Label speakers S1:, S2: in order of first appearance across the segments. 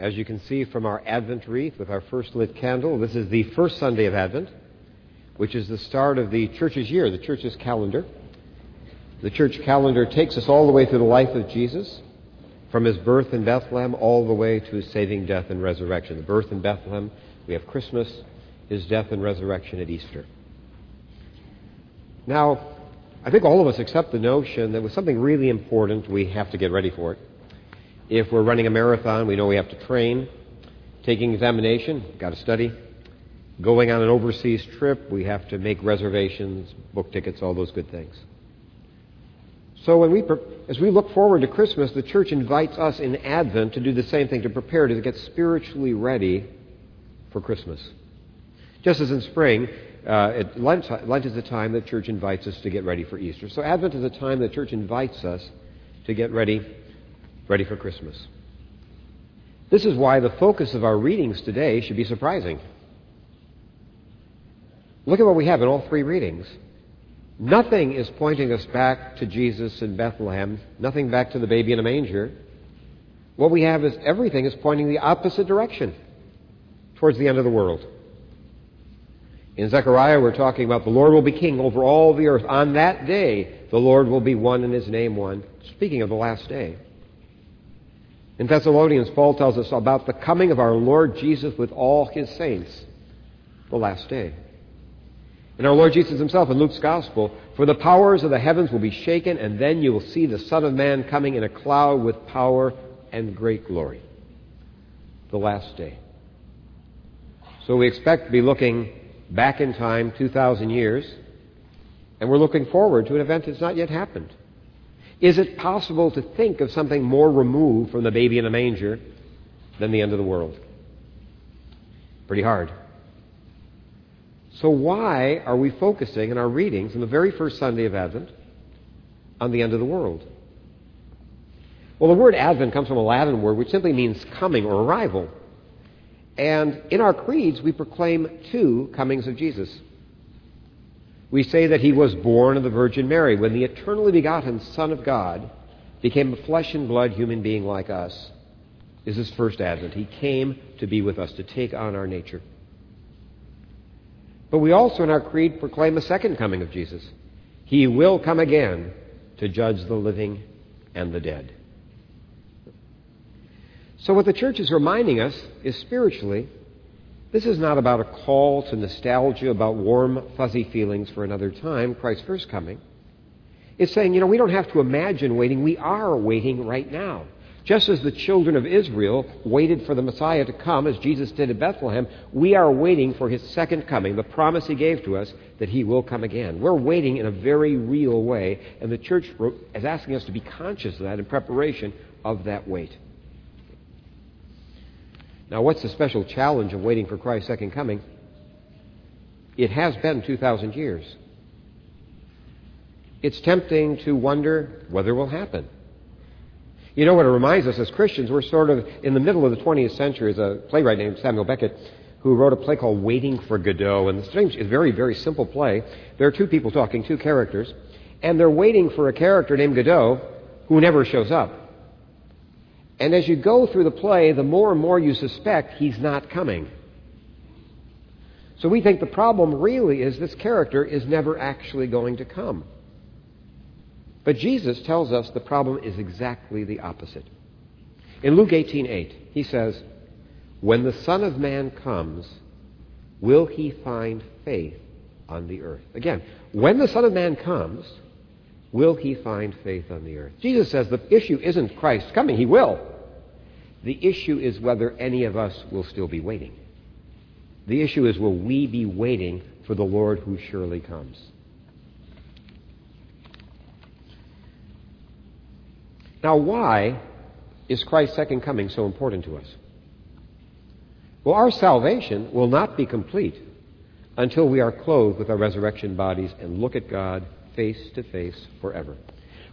S1: As you can see from our Advent wreath with our first lit candle, this is the first Sunday of Advent, which is the start of the church's year, the church's calendar. The church calendar takes us all the way through the life of Jesus, from his birth in Bethlehem all the way to his saving death and resurrection. The birth in Bethlehem, we have Christmas, his death and resurrection at Easter. Now, I think all of us accept the notion that with something really important, we have to get ready for it. If we're running a marathon, we know we have to train. Taking examination, got to study. Going on an overseas trip, we have to make reservations, book tickets, all those good things. So when we, as we look forward to Christmas, the church invites us in Advent to do the same thing, to prepare to get spiritually ready for Christmas. Just as in spring, uh, Lent, Lent is the time the church invites us to get ready for Easter. So Advent is a time the church invites us to get ready, ready for Christmas. This is why the focus of our readings today should be surprising. Look at what we have in all three readings. Nothing is pointing us back to Jesus in Bethlehem, nothing back to the baby in a manger. What we have is everything is pointing the opposite direction towards the end of the world. In Zechariah, we're talking about the Lord will be king over all the earth. On that day, the Lord will be one and his name one. Speaking of the last day. In Thessalonians, Paul tells us about the coming of our Lord Jesus with all his saints, the last day. And our Lord Jesus himself in Luke's Gospel, for the powers of the heavens will be shaken, and then you will see the Son of Man coming in a cloud with power and great glory. The last day. So we expect to be looking back in time 2,000 years, and we're looking forward to an event that's not yet happened. Is it possible to think of something more removed from the baby in a manger than the end of the world? Pretty hard. So, why are we focusing in our readings in the very first Sunday of Advent on the end of the world? Well, the word Advent comes from a Latin word which simply means coming or arrival. And in our creeds, we proclaim two comings of Jesus. We say that he was born of the Virgin Mary when the eternally begotten Son of God became a flesh and blood human being like us. Is his first advent. He came to be with us, to take on our nature. But we also in our creed proclaim a second coming of Jesus. He will come again to judge the living and the dead. So, what the church is reminding us is spiritually, this is not about a call to nostalgia, about warm, fuzzy feelings for another time, Christ's first coming. It's saying, you know, we don't have to imagine waiting. We are waiting right now. Just as the children of Israel waited for the Messiah to come, as Jesus did at Bethlehem, we are waiting for his second coming, the promise he gave to us that he will come again. We're waiting in a very real way, and the church is asking us to be conscious of that in preparation of that wait. Now, what's the special challenge of waiting for Christ's second coming? It has been 2,000 years. It's tempting to wonder whether it will happen. You know what it reminds us as Christians? We're sort of in the middle of the 20th century. There's a playwright named Samuel Beckett who wrote a play called Waiting for Godot. And the strange, it's a very, very simple play. There are two people talking, two characters, and they're waiting for a character named Godot who never shows up. And as you go through the play, the more and more you suspect he's not coming. So we think the problem really is this character is never actually going to come. But Jesus tells us the problem is exactly the opposite. In Luke 18:8, he says, "When the Son of Man comes, will he find faith on the earth?" Again, when the Son of Man comes, will he find faith on the earth? Jesus says the issue isn't Christ coming, he will. The issue is whether any of us will still be waiting. The issue is will we be waiting for the Lord who surely comes? Now, why is Christ's second coming so important to us? Well, our salvation will not be complete until we are clothed with our resurrection bodies and look at God face to face forever.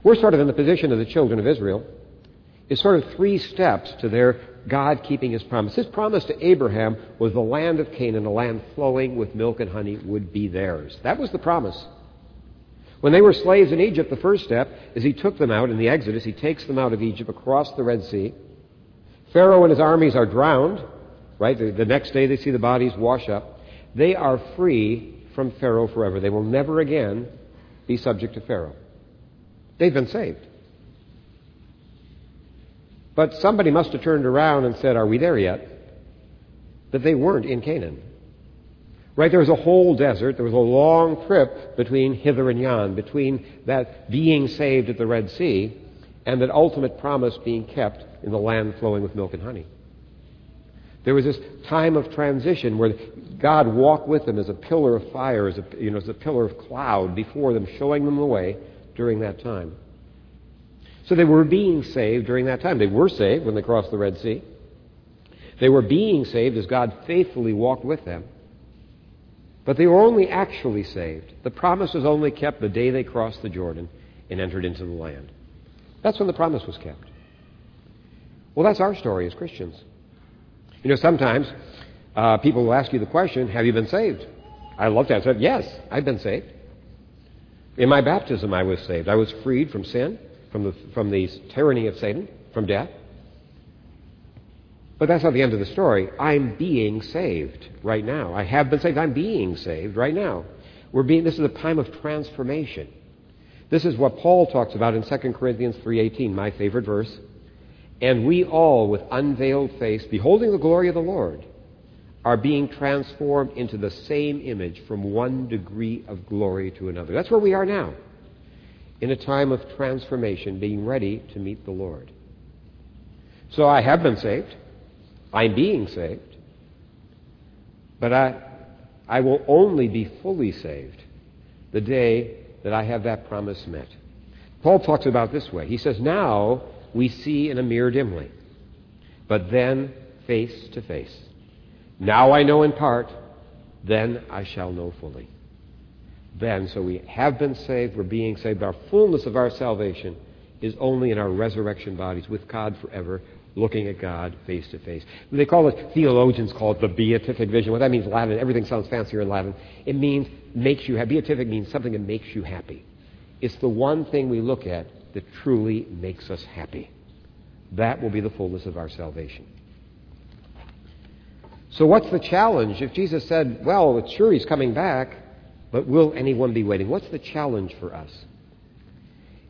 S1: We're sort of in the position of the children of Israel is sort of three steps to their God keeping his promise. His promise to Abraham was the land of Canaan, a land flowing with milk and honey, would be theirs. That was the promise. When they were slaves in Egypt, the first step is he took them out in the Exodus. He takes them out of Egypt across the Red Sea. Pharaoh and his armies are drowned, right? The, the next day they see the bodies wash up. They are free from Pharaoh forever. They will never again be subject to Pharaoh. They've been saved. But somebody must have turned around and said, Are we there yet? That they weren't in Canaan. Right? There was a whole desert. There was a long trip between hither and yon, between that being saved at the Red Sea and that ultimate promise being kept in the land flowing with milk and honey. There was this time of transition where God walked with them as a pillar of fire, as a, you know, as a pillar of cloud before them, showing them the way during that time. So they were being saved during that time. They were saved when they crossed the Red Sea. They were being saved as God faithfully walked with them. But they were only actually saved. The promise was only kept the day they crossed the Jordan and entered into the land. That's when the promise was kept. Well, that's our story as Christians. You know, sometimes uh, people will ask you the question, Have you been saved? I love to answer, Yes, I've been saved. In my baptism, I was saved. I was freed from sin, from the, from the tyranny of Satan, from death. But that's not the end of the story. I'm being saved right now. I have been saved. I'm being saved right now. We're being, this is a time of transformation. This is what Paul talks about in 2 Corinthians 3:18, my favorite verse. And we all with unveiled face, beholding the glory of the Lord, are being transformed into the same image from one degree of glory to another. That's where we are now. In a time of transformation, being ready to meet the Lord. So I have been saved. I'm being saved. But I, I will only be fully saved the day that I have that promise met. Paul talks about this way. He says, Now we see in a mirror dimly, but then face to face. Now I know in part, then I shall know fully. Then, so we have been saved, we're being saved. Our fullness of our salvation is only in our resurrection bodies with God forever, looking at God face to face. They call it, theologians call it the beatific vision. What that means Latin, everything sounds fancier in Latin. It means makes you happy. Beatific means something that makes you happy. It's the one thing we look at that truly makes us happy. That will be the fullness of our salvation. So, what's the challenge? If Jesus said, Well, it's sure he's coming back, but will anyone be waiting? What's the challenge for us?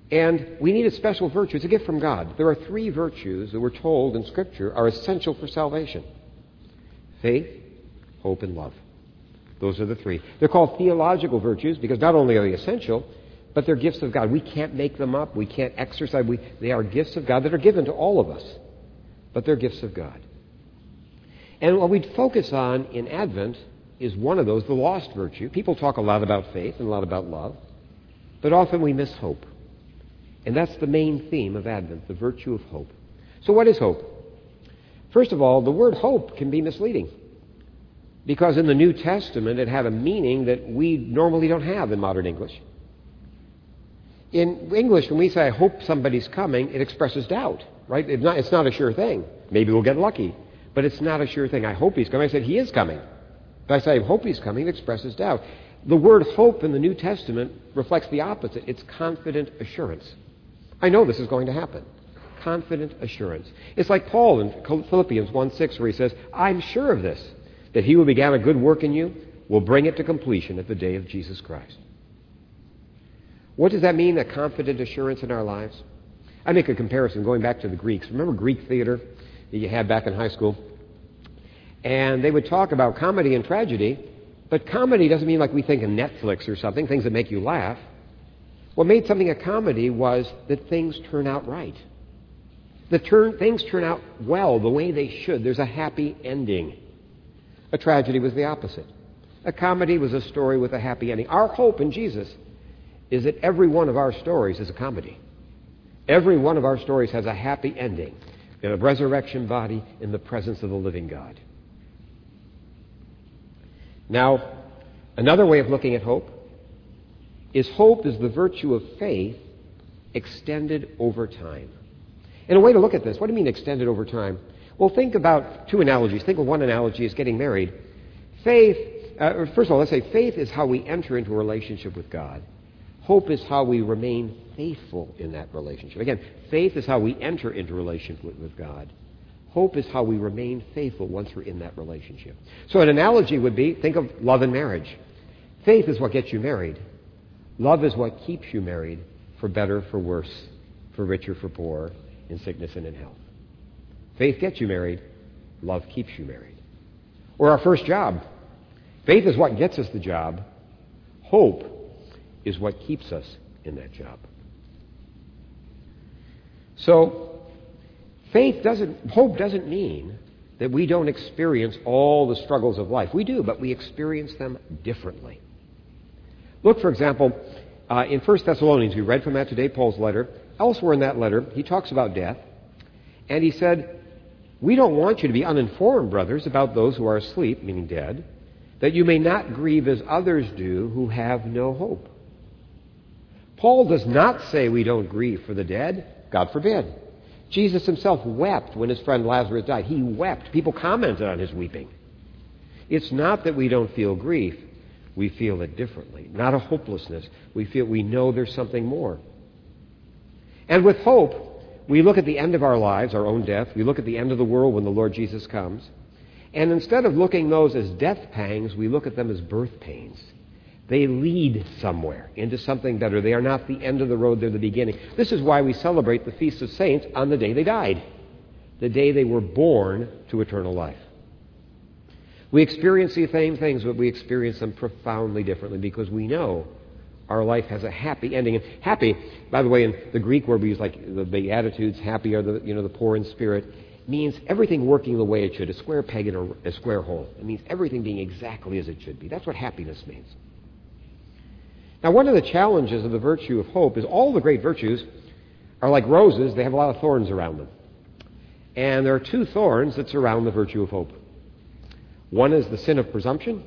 S1: And we need a special virtue. It's a gift from God. There are three virtues that we're told in Scripture are essential for salvation faith, hope, and love. Those are the three. They're called theological virtues because not only are they essential, but they're gifts of God. We can't make them up. We can't exercise. We, they are gifts of God that are given to all of us. But they're gifts of God. And what we focus on in Advent is one of those, the lost virtue. People talk a lot about faith and a lot about love, but often we miss hope. And that's the main theme of Advent, the virtue of hope. So, what is hope? First of all, the word hope can be misleading. Because in the New Testament, it had a meaning that we normally don't have in modern English. In English, when we say, I hope somebody's coming, it expresses doubt, right? It's not, it's not a sure thing. Maybe we'll get lucky. But it's not a sure thing. I hope he's coming. I said, He is coming. If I say, I hope he's coming, it expresses doubt. The word hope in the New Testament reflects the opposite it's confident assurance. I know this is going to happen. Confident assurance. It's like Paul in Philippians 1 6, where he says, I'm sure of this, that he who began a good work in you will bring it to completion at the day of Jesus Christ. What does that mean, a confident assurance in our lives? I make a comparison going back to the Greeks. Remember Greek theater that you had back in high school? And they would talk about comedy and tragedy, but comedy doesn't mean like we think of Netflix or something, things that make you laugh. What made something a comedy was that things turn out right. The turn, things turn out well, the way they should. There's a happy ending. A tragedy was the opposite. A comedy was a story with a happy ending. Our hope in Jesus is that every one of our stories is a comedy. Every one of our stories has a happy ending in a resurrection body in the presence of the living God. Now, another way of looking at hope is hope is the virtue of faith extended over time. And a way to look at this, what do you mean extended over time? Well, think about two analogies. Think of one analogy as getting married. Faith, uh, first of all, let's say faith is how we enter into a relationship with God. Hope is how we remain faithful in that relationship. Again, faith is how we enter into relationship with, God. Hope is how we remain faithful once we're in that relationship. So an analogy would be think of love and marriage. Faith is what gets you married. Love is what keeps you married, for better, for worse, for richer, for poorer, in sickness and in health. Faith gets you married. Love keeps you married. Or our first job. Faith is what gets us the job. Hope is what keeps us in that job. So, faith doesn't, hope doesn't mean that we don't experience all the struggles of life. We do, but we experience them differently. Look, for example, uh, in 1 Thessalonians, we read from that today, Paul's letter. Elsewhere in that letter, he talks about death, and he said, We don't want you to be uninformed, brothers, about those who are asleep, meaning dead, that you may not grieve as others do who have no hope. Paul does not say we don't grieve for the dead. God forbid. Jesus himself wept when his friend Lazarus died. He wept. People commented on his weeping. It's not that we don't feel grief. We feel it differently. Not a hopelessness. We feel we know there's something more. And with hope, we look at the end of our lives, our own death. We look at the end of the world when the Lord Jesus comes. And instead of looking those as death pangs, we look at them as birth pains. They lead somewhere into something better. They are not the end of the road, they're the beginning. This is why we celebrate the Feast of Saints on the day they died, the day they were born to eternal life. We experience the same things, but we experience them profoundly differently because we know our life has a happy ending. And happy, by the way, in the Greek word we use, like the Beatitudes, happy are the, you know, the poor in spirit, means everything working the way it should, a square peg in a, a square hole. It means everything being exactly as it should be. That's what happiness means. Now, one of the challenges of the virtue of hope is all the great virtues are like roses, they have a lot of thorns around them. And there are two thorns that surround the virtue of hope. One is the sin of presumption,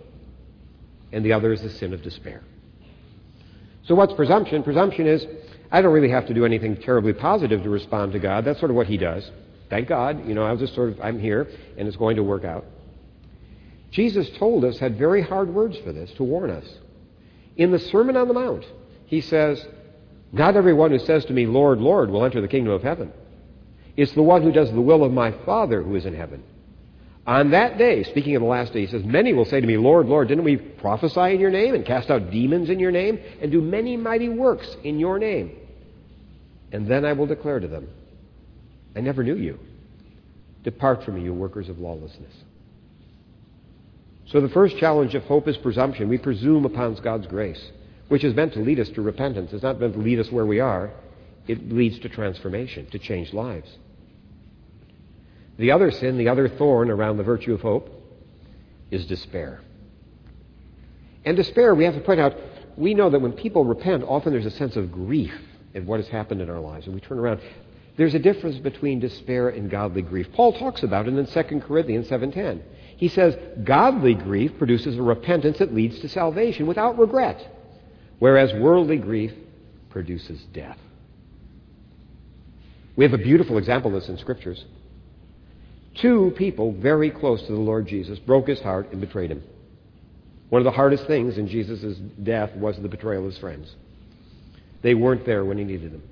S1: and the other is the sin of despair. So, what's presumption? Presumption is I don't really have to do anything terribly positive to respond to God. That's sort of what He does. Thank God, you know, I was just sort of, I'm here, and it's going to work out. Jesus told us, had very hard words for this, to warn us. In the Sermon on the Mount, he says, Not everyone who says to me, Lord, Lord, will enter the kingdom of heaven. It's the one who does the will of my Father who is in heaven. On that day, speaking of the last day, he says, Many will say to me, Lord, Lord, didn't we prophesy in your name and cast out demons in your name and do many mighty works in your name? And then I will declare to them, I never knew you. Depart from me, you workers of lawlessness. So the first challenge of hope is presumption. We presume upon God's grace, which is meant to lead us to repentance. It's not meant to lead us where we are. It leads to transformation, to change lives. The other sin, the other thorn around the virtue of hope, is despair. And despair, we have to point out, we know that when people repent, often there's a sense of grief at what has happened in our lives. And we turn around. There's a difference between despair and godly grief. Paul talks about it in 2 Corinthians 7.10. He says, godly grief produces a repentance that leads to salvation without regret, whereas worldly grief produces death. We have a beautiful example of this in Scriptures. Two people very close to the Lord Jesus broke his heart and betrayed him. One of the hardest things in Jesus' death was the betrayal of his friends. They weren't there when he needed them.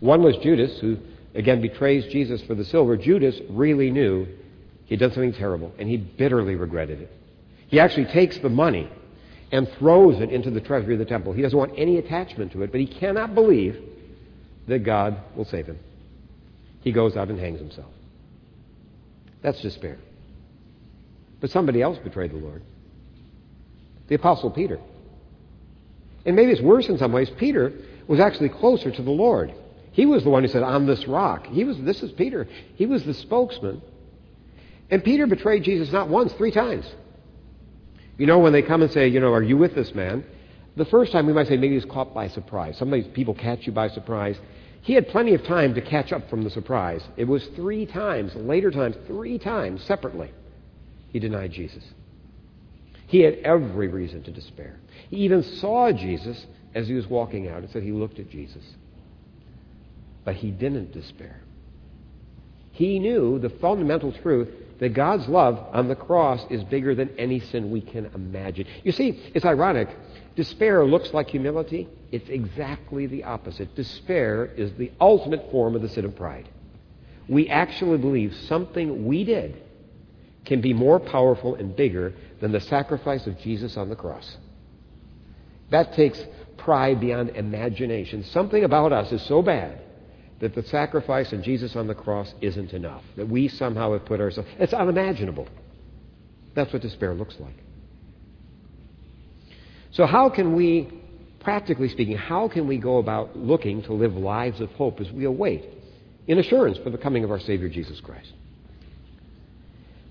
S1: One was Judas, who again betrays Jesus for the silver. Judas really knew He'd done something terrible, and he bitterly regretted it. He actually takes the money and throws it into the treasury of the temple. He doesn't want any attachment to it, but he cannot believe that God will save him. He goes out and hangs himself. That's despair. But somebody else betrayed the Lord. The Apostle Peter. And maybe it's worse in some ways. Peter was actually closer to the Lord. He was the one who said, On this rock. He was, this is Peter. He was the spokesman and Peter betrayed Jesus not once, three times. You know, when they come and say, you know, are you with this man? The first time we might say maybe he's caught by surprise. Some of these people catch you by surprise. He had plenty of time to catch up from the surprise. It was three times, later times, three times separately, he denied Jesus. He had every reason to despair. He even saw Jesus as he was walking out and said he looked at Jesus. But he didn't despair. He knew the fundamental truth that God's love on the cross is bigger than any sin we can imagine. You see, it's ironic. Despair looks like humility. It's exactly the opposite. Despair is the ultimate form of the sin of pride. we actually believe something we did can be more powerful and bigger than the sacrifice of Jesus on the cross. That takes pride beyond imagination. Something about us is so bad that the sacrifice of Jesus on the cross isn't enough, that we somehow have put ourselves. It's unimaginable. That's what despair looks like. So, how can we, practically speaking, how can we go about looking to live lives of hope as we await in assurance for the coming of our Savior Jesus Christ?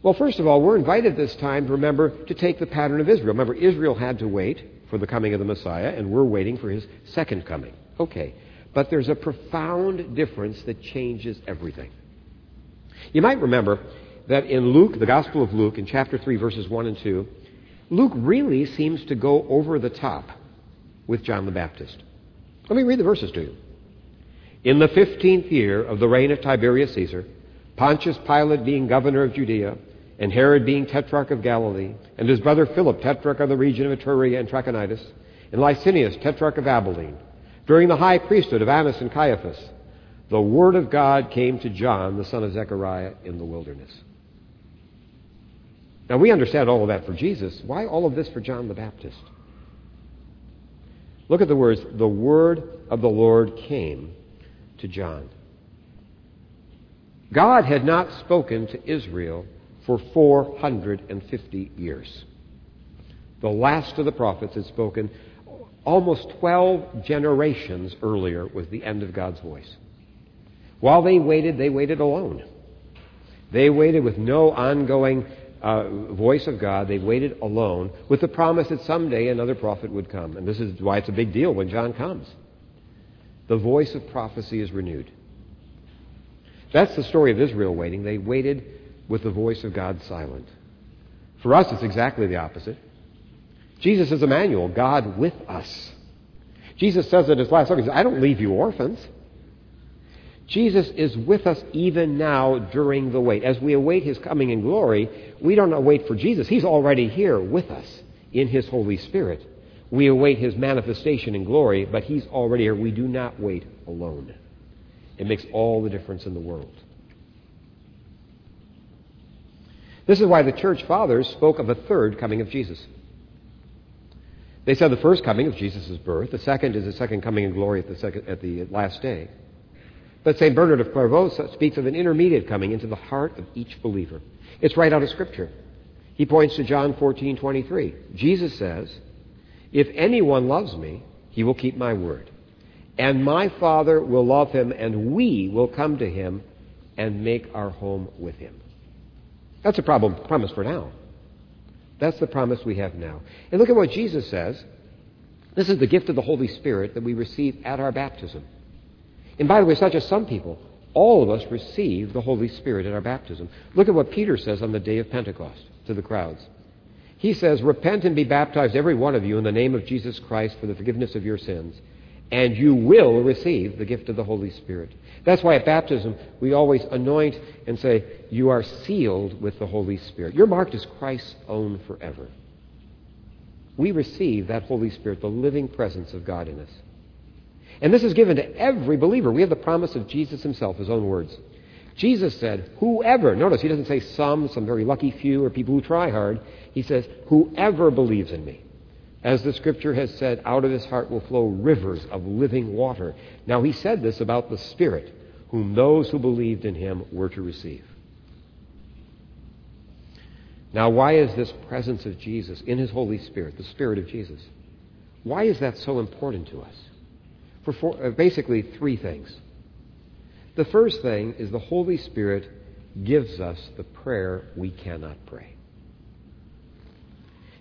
S1: Well, first of all, we're invited this time to remember to take the pattern of Israel. Remember, Israel had to wait for the coming of the Messiah, and we're waiting for his second coming. Okay. But there's a profound difference that changes everything. You might remember that in Luke, the Gospel of Luke, in chapter 3, verses 1 and 2, Luke really seems to go over the top with John the Baptist. Let me read the verses to you. In the fifteenth year of the reign of Tiberius Caesar, Pontius Pilate being governor of Judea, and Herod being tetrarch of Galilee, and his brother Philip, tetrarch of the region of Iturea and Trachonitis, and Lysanias, tetrarch of Abilene, during the high priesthood of Annas and Caiaphas, the word of God came to John, the son of Zechariah, in the wilderness. Now we understand all of that for Jesus. Why all of this for John the Baptist? Look at the words, the word of the Lord came to John. God had not spoken to Israel for 450 years. The last of the prophets had spoken almost 12 generations earlier was the end of God's voice. While they waited, they waited alone. They waited with no ongoing uh, voice of God. They waited alone with the promise that someday another prophet would come. And this is why it's a big deal when John comes. The voice of prophecy is renewed. That's the story of Israel waiting. They waited with the voice of God silent. For us, it's exactly the opposite. Jesus is Emmanuel, God with us. Jesus says in his last sermon, I don't leave you orphans. Jesus is with us even now during the wait. As we await his coming in glory, we don't wait for Jesus. He's already here with us in his Holy Spirit. We await his manifestation in glory, but he's already here. We do not wait alone. It makes all the difference in the world. This is why the church fathers spoke of a third coming of Jesus. They said the first coming of Jesus' birth, the second is the second coming in glory at the, second, at the last day. But St. Bernard of Clairvaux speaks of an intermediate coming into the heart of each believer. It's right out of Scripture. He points to John 14, 23. Jesus says, If anyone loves me, he will keep my word. And my Father will love him, and we will come to him and make our home with him. That's a problem, promise for now. That's the promise we have now. And look at what Jesus says. This is the gift of the Holy Spirit that we receive at our baptism. And by the way, it's not just some people. All of us receive the Holy Spirit at our baptism. Look at what Peter says on the day of Pentecost to the crowds. He says, Repent and be baptized, every one of you, in the name of Jesus Christ for the forgiveness of your sins, and you will receive the gift of the Holy Spirit. That's why at baptism we always anoint and say, You are sealed with the Holy Spirit. You're marked as Christ's own forever. We receive that Holy Spirit, the living presence of God in us. And this is given to every believer. We have the promise of Jesus himself, his own words. Jesus said, Whoever, notice he doesn't say some, some very lucky few, or people who try hard. He says, Whoever believes in me. As the scripture has said, out of his heart will flow rivers of living water. Now, he said this about the Spirit, whom those who believed in him were to receive. Now, why is this presence of Jesus in his Holy Spirit, the Spirit of Jesus, why is that so important to us? For four, uh, basically three things. The first thing is the Holy Spirit gives us the prayer we cannot pray.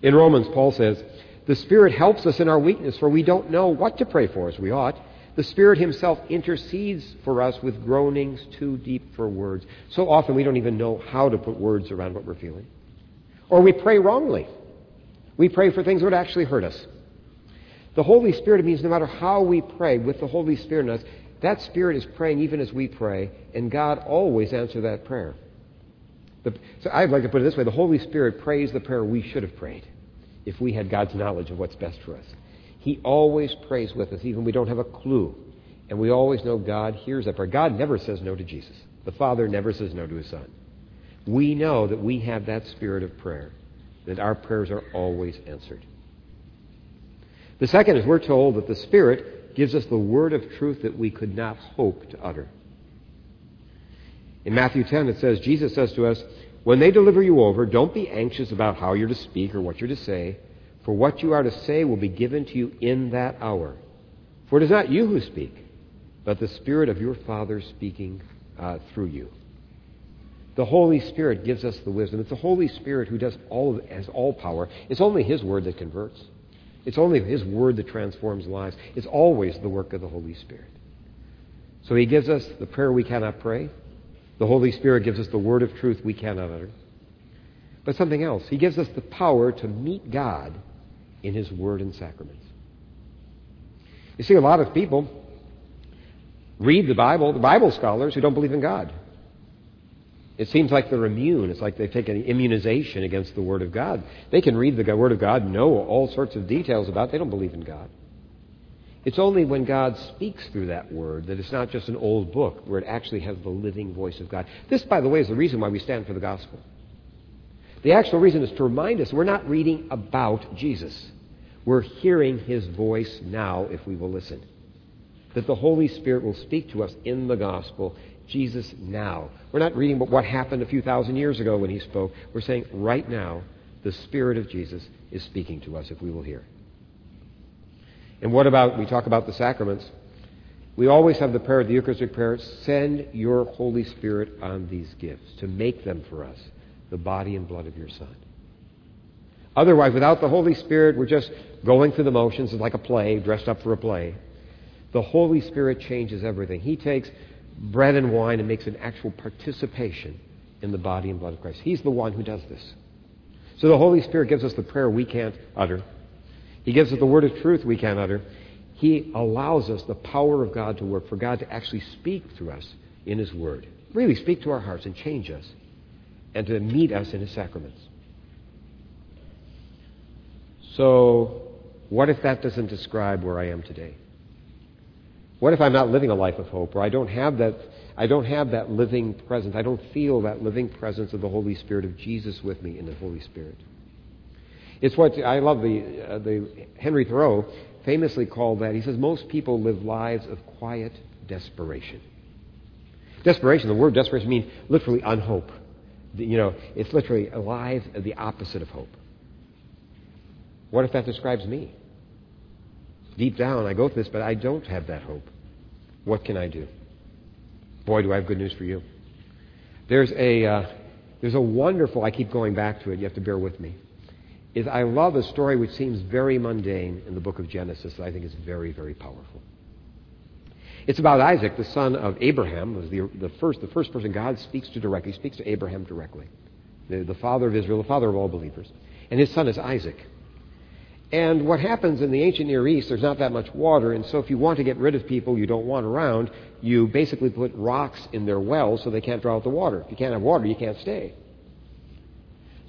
S1: In Romans, Paul says, the Spirit helps us in our weakness, for we don't know what to pray for as we ought. The Spirit Himself intercedes for us with groanings too deep for words. So often we don't even know how to put words around what we're feeling. Or we pray wrongly. We pray for things that would actually hurt us. The Holy Spirit means no matter how we pray with the Holy Spirit in us, that Spirit is praying even as we pray, and God always answers that prayer. The, so I'd like to put it this way the Holy Spirit prays the prayer we should have prayed if we had God's knowledge of what's best for us. He always prays with us, even we don't have a clue. And we always know God hears that prayer. God never says no to Jesus. The Father never says no to his Son. We know that we have that spirit of prayer, that our prayers are always answered. The second is we're told that the Spirit gives us the word of truth that we could not hope to utter. In Matthew 10, it says, Jesus says to us, When they deliver you over, don't be anxious about how you're to speak or what you're to say, for what you are to say will be given to you in that hour. For it is not you who speak, but the Spirit of your Father speaking uh, through you. The Holy Spirit gives us the wisdom. It's the Holy Spirit who does all of, has all power. It's only His word that converts. It's only His word that transforms lives. It's always the work of the Holy Spirit. So He gives us the prayer we cannot pray. The Holy Spirit gives us the word of truth we cannot utter. But something else. He gives us the power to meet God in His word and sacraments. You see, a lot of people read the Bible, the Bible scholars who don't believe in God. It seems like they're immune. It's like they've taken immunization against the Word of God. They can read the Word of God, know all sorts of details about it. They don't believe in God. It's only when God speaks through that Word that it's not just an old book where it actually has the living voice of God. This, by the way, is the reason why we stand for the gospel. The actual reason is to remind us we're not reading about Jesus. We're hearing His voice now if we will listen. That the Holy Spirit will speak to us in the gospel Jesus now. We're not reading what happened a few thousand years ago when he spoke. We're saying right now, the Spirit of Jesus is speaking to us if we will hear. And what about, we talk about the sacraments. We always have the prayer, the Eucharistic prayer, send your Holy Spirit on these gifts to make them for us the body and blood of your Son. Otherwise, without the Holy Spirit, we're just going through the motions. It's like a play, dressed up for a play. The Holy Spirit changes everything. He takes bread and wine and makes an actual participation in the body and blood of Christ. He's the one who does this. So the Holy Spirit gives us the prayer we can't utter. He gives us the word of truth we can't utter. He allows us the power of God to work, for God to actually speak through us in His Word. Really speak to our hearts and change us, and to meet us in His sacraments. So, what if that doesn't describe where I am today? What if I'm not living a life of hope, or I don't have that, I don't have that living presence, I don't feel that living presence of the Holy Spirit of Jesus with me in the Holy Spirit? It's what I love the, uh, the Henry Thoreau famously called that. He says most people live lives of quiet desperation. Desperation, the word desperation means literally unhope. You know, it's literally alive the opposite of hope. What if that describes me? Deep down, I go through this, but I don't have that hope. What can I do? Boy, do I have good news for you. There's a, uh, there's a wonderful, I keep going back to it, you have to bear with me. Is I love a story which seems very mundane in the book of Genesis that I think is very, very powerful. It's about Isaac, the son of Abraham, was the, the, first, the first person God speaks to directly. He speaks to Abraham directly, the, the father of Israel, the father of all believers. And his son is Isaac. And what happens in the ancient Near East, there's not that much water, and so if you want to get rid of people you don't want around, you basically put rocks in their wells so they can't draw out the water. If you can't have water, you can't stay.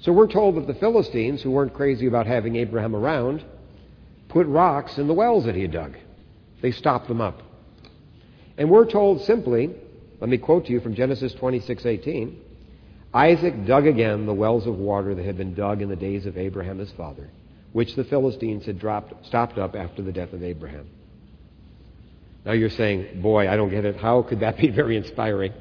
S1: So we're told that the Philistines, who weren't crazy about having Abraham around, put rocks in the wells that he had dug. They stopped them up. And we're told simply, let me quote to you from Genesis 26:18, Isaac dug again the wells of water that had been dug in the days of Abraham his father which the Philistines had dropped, stopped up after the death of Abraham. Now you're saying, boy, I don't get it. How could that be very inspiring?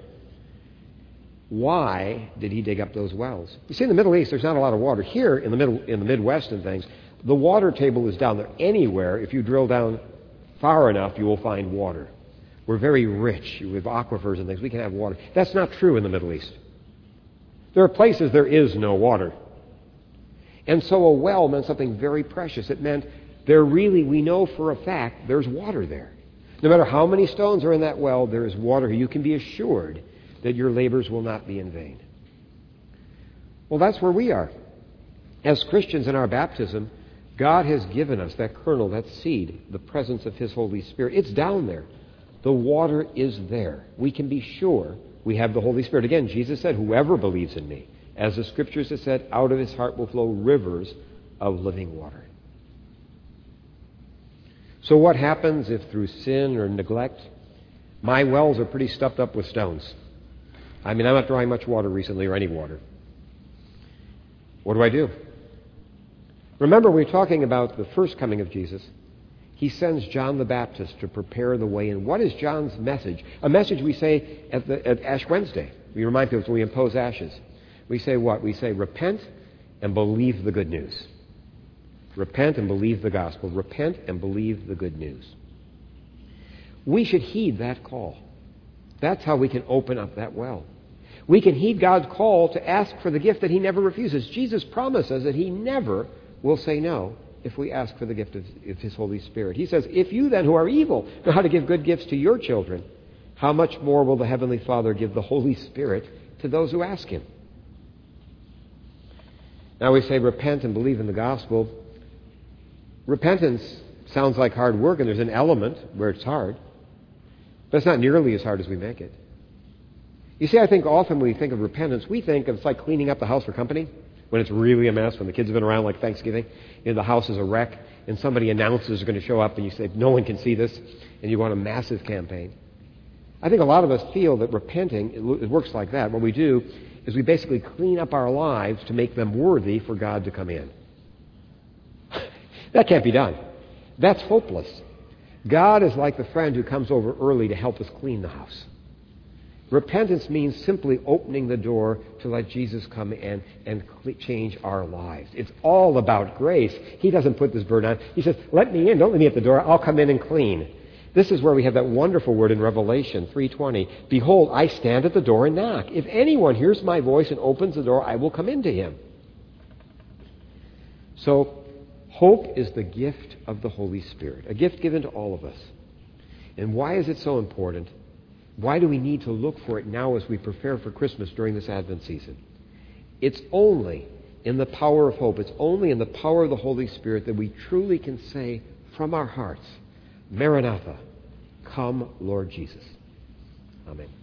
S1: Why did he dig up those wells? You see, in the Middle East, there's not a lot of water. Here, in the, middle, in the Midwest and things, the water table is down there. Anywhere, if you drill down far enough, you will find water. We're very rich with aquifers and things. We can have water. That's not true in the Middle East. There are places there is no water. And so a well meant something very precious. It meant there really, we know for a fact, there's water there. No matter how many stones are in that well, there is water. You can be assured that your labors will not be in vain. Well, that's where we are. As Christians in our baptism, God has given us that kernel, that seed, the presence of His Holy Spirit. It's down there. The water is there. We can be sure we have the Holy Spirit. Again, Jesus said, Whoever believes in me, as the scriptures have said, out of his heart will flow rivers of living water. So, what happens if through sin or neglect, my wells are pretty stuffed up with stones? I mean, I'm not drawing much water recently or any water. What do I do? Remember, we we're talking about the first coming of Jesus. He sends John the Baptist to prepare the way. And what is John's message? A message we say at, the, at Ash Wednesday. We remind people when we impose ashes. We say what? We say, repent and believe the good news. Repent and believe the gospel. Repent and believe the good news. We should heed that call. That's how we can open up that well. We can heed God's call to ask for the gift that He never refuses. Jesus promises that He never will say no if we ask for the gift of, His Holy Spirit. He says, If you then, who are evil, know how to give good gifts to your children, how much more will the Heavenly Father give the Holy Spirit to those who ask Him? Now we say, repent and believe in the gospel. Repentance sounds like hard work, and there's an element where it's hard, but it's not nearly as hard as we make it. You see, I think often when we think of repentance, we think of it's like cleaning up the house for company when it's really a mess, when the kids have been around like Thanksgiving, you know, the house is a wreck, and somebody announces they're going to show up, and you say, no one can see this, and you want a massive campaign. I think a lot of us feel that repenting, it works like that. What we do is we basically clean up our lives to make them worthy for God to come in. that can't be done. That's hopeless. God is like the friend who comes over early to help us clean the house. Repentance means simply opening the door to let Jesus come in and change our lives. It's all about grace. He doesn't put this burden on. He says, Let me in. Don't let me at the door. I'll come in and clean. This is where we have that wonderful word in Revelation 3:20. Behold, I stand at the door and knock. If anyone hears my voice and opens the door, I will come into him. So, hope is the gift of the Holy Spirit, a gift given to all of us. And why is it so important? Why do we need to look for it now as we prepare for Christmas during this Advent season? It's only in the power of hope, it's only in the power of the Holy Spirit that we truly can say from our hearts, Maranatha, come, Lord Jesus. Amen.